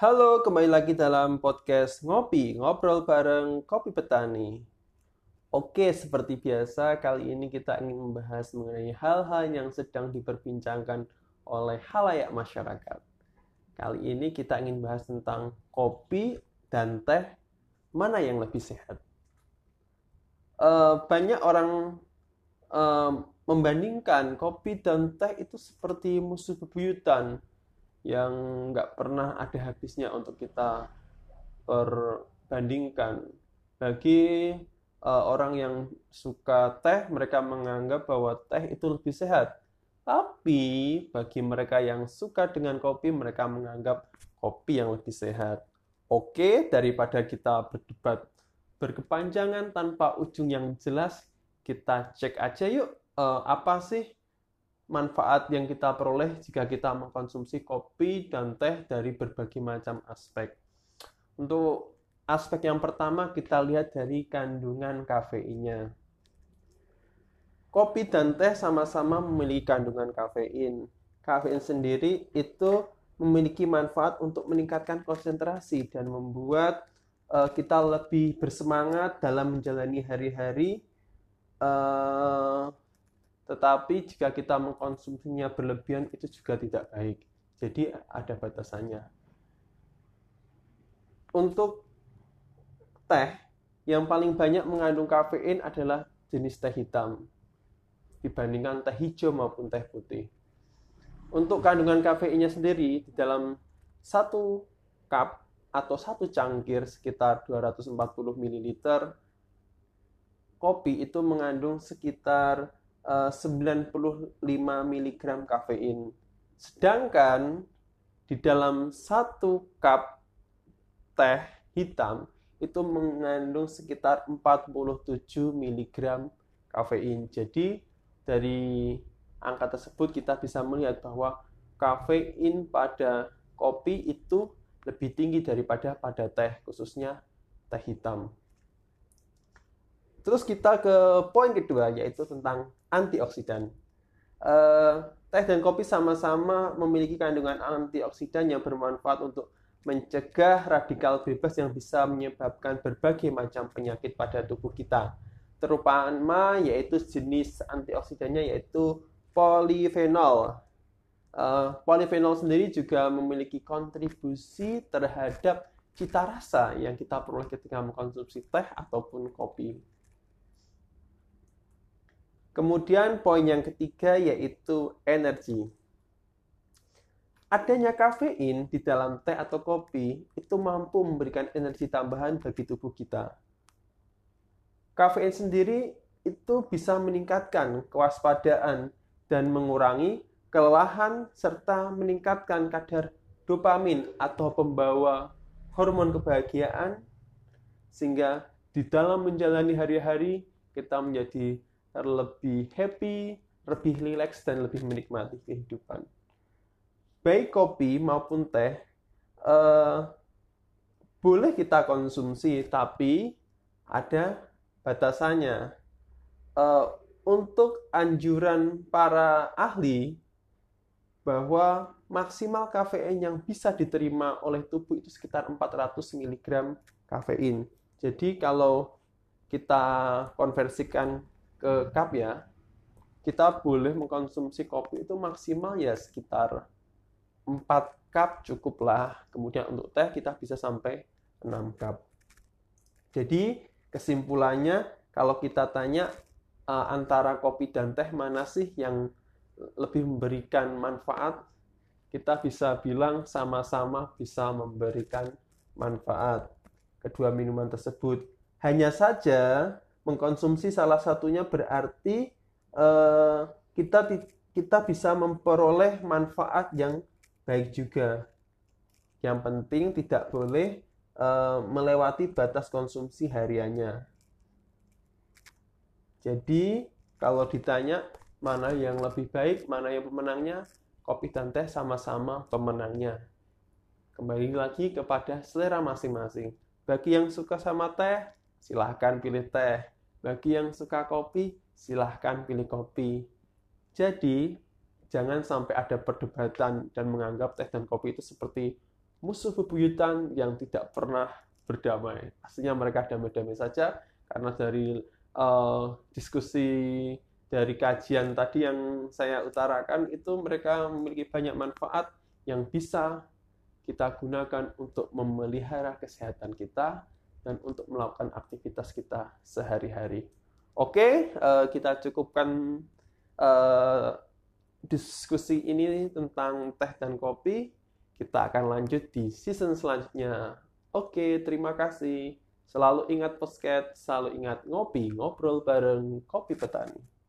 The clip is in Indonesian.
Halo, kembali lagi dalam podcast Ngopi, ngobrol bareng Kopi Petani. Oke, seperti biasa, kali ini kita ingin membahas mengenai hal-hal yang sedang diperbincangkan oleh halayak masyarakat. Kali ini kita ingin bahas tentang kopi dan teh, mana yang lebih sehat. Uh, banyak orang uh, membandingkan kopi dan teh itu seperti musuh bebuyutan yang nggak pernah ada habisnya untuk kita perbandingkan. Bagi uh, orang yang suka teh, mereka menganggap bahwa teh itu lebih sehat. Tapi bagi mereka yang suka dengan kopi, mereka menganggap kopi yang lebih sehat. Oke, daripada kita berdebat berkepanjangan tanpa ujung yang jelas, kita cek aja yuk uh, apa sih manfaat yang kita peroleh jika kita mengkonsumsi kopi dan teh dari berbagai macam aspek. Untuk aspek yang pertama kita lihat dari kandungan kafeinnya. Kopi dan teh sama-sama memiliki kandungan kafein. Kafein sendiri itu memiliki manfaat untuk meningkatkan konsentrasi dan membuat uh, kita lebih bersemangat dalam menjalani hari-hari uh, tetapi jika kita mengkonsumsinya berlebihan itu juga tidak baik. Jadi ada batasannya. Untuk teh yang paling banyak mengandung kafein adalah jenis teh hitam dibandingkan teh hijau maupun teh putih. Untuk kandungan kafeinnya sendiri di dalam satu cup atau satu cangkir sekitar 240 ml kopi itu mengandung sekitar 95 eh, mg kafein. Sedangkan di dalam satu cup teh hitam itu mengandung sekitar 47 mg kafein. Jadi dari angka tersebut kita bisa melihat bahwa kafein pada kopi itu lebih tinggi daripada pada teh, khususnya teh hitam. Terus kita ke poin kedua yaitu tentang antioksidan. Uh, teh dan kopi sama-sama memiliki kandungan antioksidan yang bermanfaat untuk mencegah radikal bebas yang bisa menyebabkan berbagai macam penyakit pada tubuh kita. Terutama yaitu jenis antioksidannya yaitu polifenol. Uh, polifenol sendiri juga memiliki kontribusi terhadap cita rasa yang kita peroleh ketika mengkonsumsi teh ataupun kopi. Kemudian poin yang ketiga yaitu energi. Adanya kafein di dalam teh atau kopi itu mampu memberikan energi tambahan bagi tubuh kita. Kafein sendiri itu bisa meningkatkan kewaspadaan dan mengurangi kelelahan serta meningkatkan kadar dopamin atau pembawa hormon kebahagiaan sehingga di dalam menjalani hari-hari kita menjadi lebih happy, lebih rileks dan lebih menikmati kehidupan. Baik kopi maupun teh uh, boleh kita konsumsi, tapi ada batasannya. Uh, untuk anjuran para ahli bahwa maksimal kafein yang bisa diterima oleh tubuh itu sekitar 400 mg kafein. Jadi kalau kita konversikan ke cup ya, kita boleh mengkonsumsi kopi itu maksimal ya sekitar 4 cup cukuplah. Kemudian untuk teh kita bisa sampai 6 cup. Jadi kesimpulannya kalau kita tanya uh, antara kopi dan teh mana sih yang lebih memberikan manfaat? Kita bisa bilang sama-sama bisa memberikan manfaat kedua minuman tersebut. Hanya saja mengkonsumsi salah satunya berarti uh, kita kita bisa memperoleh manfaat yang baik juga. Yang penting tidak boleh uh, melewati batas konsumsi hariannya. Jadi kalau ditanya mana yang lebih baik, mana yang pemenangnya, kopi dan teh sama-sama pemenangnya. Kembali lagi kepada selera masing-masing. Bagi yang suka sama teh, silahkan pilih teh. Bagi yang suka kopi, silahkan pilih kopi. Jadi, jangan sampai ada perdebatan dan menganggap teh dan kopi itu seperti musuh bebuyutan yang tidak pernah berdamai. Aslinya mereka damai-damai saja karena dari uh, diskusi dari kajian tadi yang saya utarakan itu mereka memiliki banyak manfaat yang bisa kita gunakan untuk memelihara kesehatan kita dan untuk melakukan aktivitas kita sehari-hari. Oke, uh, kita cukupkan uh, diskusi ini tentang teh dan kopi. Kita akan lanjut di season selanjutnya. Oke, terima kasih. Selalu ingat posket, selalu ingat ngopi, ngobrol bareng kopi petani.